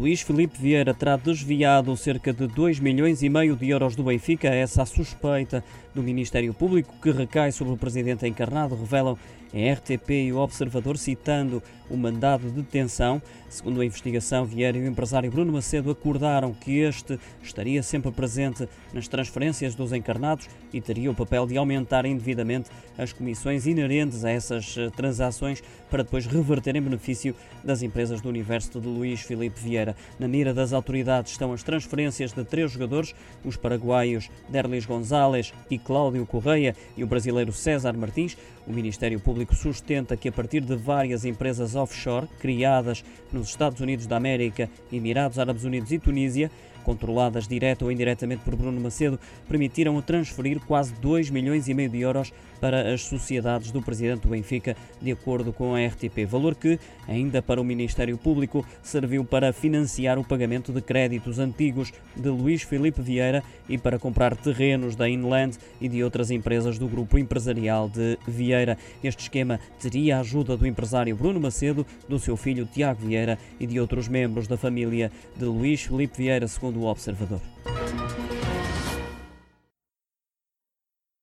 Luís Filipe Vieira terá desviado cerca de 2 milhões e meio de euros do Benfica. Essa suspeita do Ministério Público que recai sobre o presidente encarnado, revelam a RTP e o Observador, citando o mandado de detenção. Segundo a investigação, Vieira e o empresário Bruno Macedo acordaram que este estaria sempre presente nas transferências dos encarnados e teria o papel de aumentar indevidamente as comissões inerentes a essas eh, transações para depois reverter em benefício das empresas do universo de Luís Filipe Vieira. Na mira das autoridades estão as transferências de três jogadores, os paraguaios Derlis González e Cláudio Correia e o brasileiro César Martins. O Ministério Público sustenta que a partir de várias empresas offshore criadas nos Estados Unidos da América, Emirados Árabes Unidos e Tunísia, controladas direta ou indiretamente por Bruno Macedo, permitiram transferir quase 2 milhões e meio de euros para as sociedades do presidente do Benfica, de acordo com a RTP. Valor que, ainda para o Ministério Público, serviu para financiar o pagamento de créditos antigos de Luís Filipe Vieira e para comprar terrenos da Inland e de outras empresas do grupo empresarial de Vieira. Este esquema teria a ajuda do empresário Bruno Macedo, do seu filho Tiago Vieira e de outros membros da família de Luís Filipe Vieira, segundo o Observador.